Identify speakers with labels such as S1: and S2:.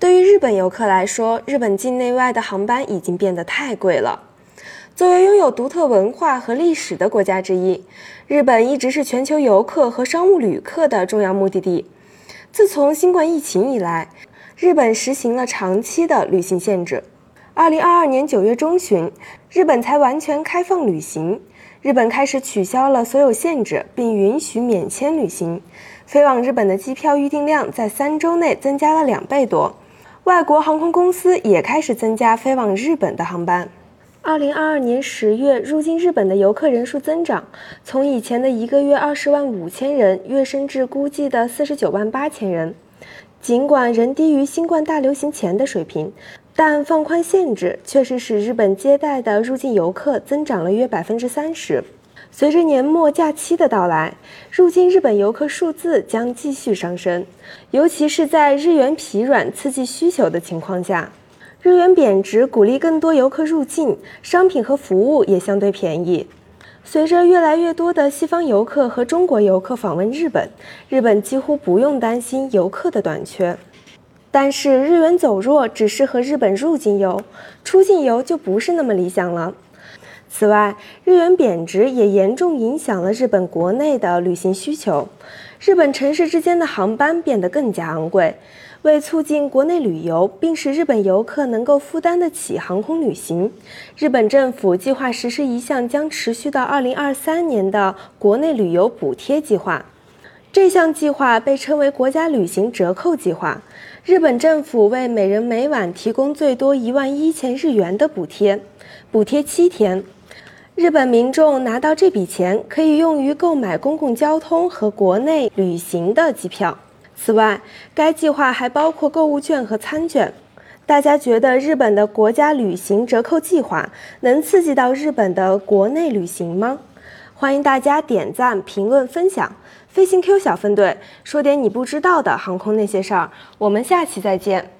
S1: 对于日本游客来说，日本境内外的航班已经变得太贵了。作为拥有独特文化和历史的国家之一，日本一直是全球游客和商务旅客的重要目的地。自从新冠疫情以来，日本实行了长期的旅行限制。二零二二年九月中旬，日本才完全开放旅行。日本开始取消了所有限制，并允许免签旅行。飞往日本的机票预订量在三周内增加了两倍多。外国航空公司也开始增加飞往日本的航班。二零二二年十月，入境日本的游客人数增长，从以前的一个月二十万五千人跃升至估计的四十九万八千人。尽管仍低于新冠大流行前的水平，但放宽限制确实使日本接待的入境游客增长了约百分之三十。随着年末假期的到来，入境日本游客数字将继续上升，尤其是在日元疲软刺激需求的情况下。日元贬值，鼓励更多游客入境，商品和服务也相对便宜。随着越来越多的西方游客和中国游客访问日本，日本几乎不用担心游客的短缺。但是日元走弱只适合日本入境游，出境游就不是那么理想了。此外，日元贬值也严重影响了日本国内的旅行需求，日本城市之间的航班变得更加昂贵。为促进国内旅游，并使日本游客能够负担得起航空旅行，日本政府计划实施一项将持续到二零二三年的国内旅游补贴计划。这项计划被称为国家旅行折扣计划。日本政府为每人每晚提供最多一万一千日元的补贴，补贴七天。日本民众拿到这笔钱，可以用于购买公共交通和国内旅行的机票。此外，该计划还包括购物券和餐券。大家觉得日本的国家旅行折扣计划能刺激到日本的国内旅行吗？欢迎大家点赞、评论、分享。飞行 Q 小分队说点你不知道的航空那些事儿。我们下期再见。